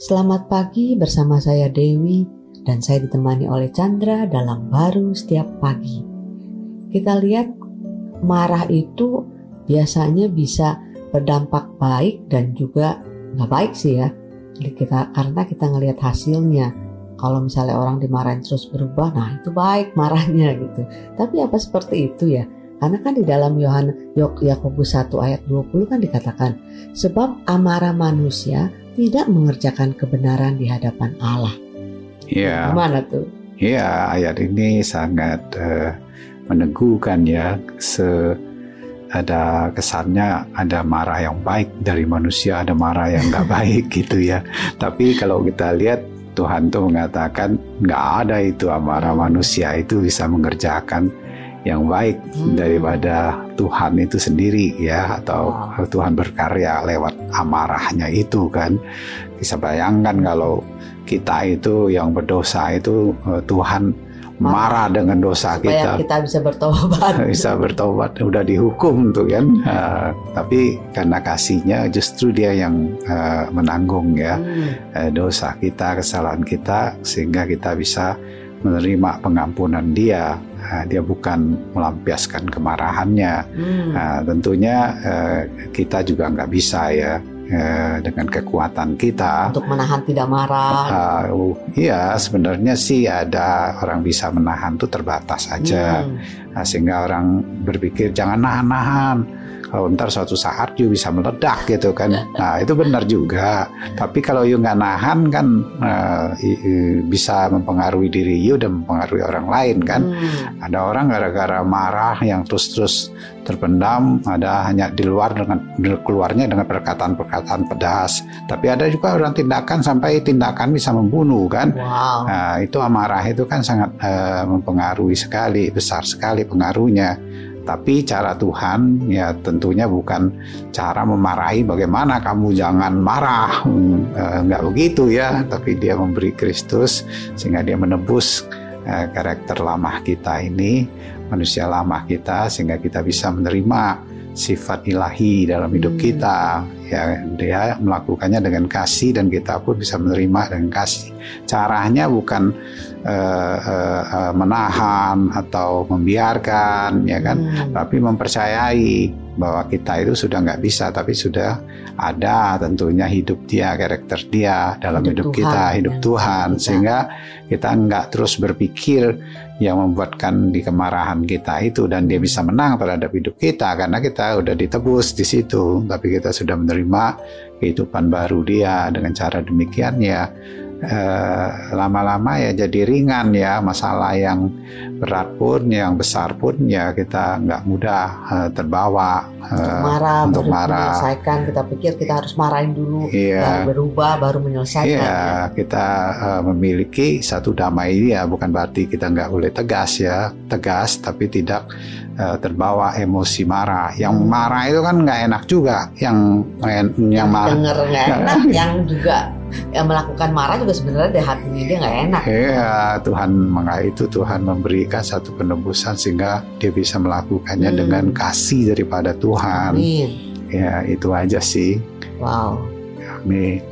Selamat pagi bersama saya Dewi dan saya ditemani oleh Chandra dalam baru setiap pagi. Kita lihat marah itu biasanya bisa berdampak baik dan juga nggak baik sih ya. Kita karena kita ngelihat hasilnya. Kalau misalnya orang dimarahin terus berubah, nah itu baik marahnya gitu. Tapi apa seperti itu ya? Karena kan di dalam Yohanes Yakobus 1 ayat 20 kan dikatakan, sebab amarah manusia tidak mengerjakan kebenaran di hadapan Allah. Iya. Gimana tuh? Iya, ayat ini sangat uh, meneguhkan ya. Se ada kesannya ada marah yang baik dari manusia, ada marah yang nggak baik gitu ya. Tapi kalau kita lihat Tuhan tuh mengatakan nggak ada itu amarah manusia itu bisa mengerjakan yang baik hmm. daripada Tuhan itu sendiri ya atau wow. Tuhan berkarya lewat amarahnya itu kan bisa bayangkan kalau kita itu yang berdosa itu eh, Tuhan marah dengan dosa Supaya kita kita bisa bertobat bisa bertobat udah dihukum tuh kan uh, tapi karena kasihnya justru dia yang uh, menanggung ya hmm. uh, dosa kita kesalahan kita sehingga kita bisa menerima pengampunan dia uh, dia bukan melampiaskan kemarahannya. Hmm. Uh, tentunya uh, kita juga nggak bisa ya uh, dengan kekuatan kita untuk menahan tidak marah. Uh, iya, sebenarnya sih ada orang bisa menahan itu terbatas saja, hmm. Nah, sehingga orang berpikir jangan nahan-nahan. Kalau ntar suatu saat you bisa meledak gitu kan. Nah itu benar juga. Tapi kalau you nggak nahan kan uh, bisa mempengaruhi diri you dan mempengaruhi orang lain kan. Hmm. ada orang gara-gara marah yang terus-terus terpendam ada hanya di luar dengan keluarnya dengan perkataan-perkataan pedas. Tapi ada juga orang tindakan sampai tindakan bisa membunuh kan. Wow. nah, itu amarah itu kan sangat uh, mempengaruhi sekali besar sekali pengaruhnya tapi cara Tuhan ya tentunya bukan cara memarahi bagaimana kamu jangan marah, enggak begitu ya. Tapi dia memberi Kristus sehingga dia menebus eh, karakter lama kita ini, manusia lama kita sehingga kita bisa menerima sifat ilahi dalam hidup hmm. kita ya dia melakukannya dengan kasih dan kita pun bisa menerima dengan kasih caranya bukan uh, uh, menahan atau membiarkan ya kan hmm. tapi mempercayai bahwa kita itu sudah nggak bisa tapi sudah ada tentunya hidup dia karakter dia dalam hidup, hidup Tuhan, kita hidup ya. Tuhan kita. sehingga kita nggak terus berpikir yang membuatkan di kemarahan kita itu dan dia bisa menang terhadap hidup kita karena kita udah ditebus di situ tapi kita sudah menerima kehidupan baru dia dengan cara demikian ya Eh, lama-lama ya jadi ringan ya masalah yang berat pun yang besar pun ya kita nggak mudah uh, terbawa untuk marah untuk marah menyelesaikan kita pikir kita harus marahin dulu iya, baru berubah baru menyelesaikan iya ya. kita uh, memiliki satu damai ya bukan berarti kita nggak boleh tegas ya tegas tapi tidak terbawa emosi marah yang hmm. marah itu kan nggak enak juga yang yang, yang marah enak yang juga yang melakukan marah juga sebenarnya di hatinya dia nggak enak. Iya, Tuhan mengait itu Tuhan memberikan satu penebusan sehingga dia bisa melakukannya hmm. dengan kasih daripada Tuhan. Amin. Ya, itu aja sih. Wow. Amin.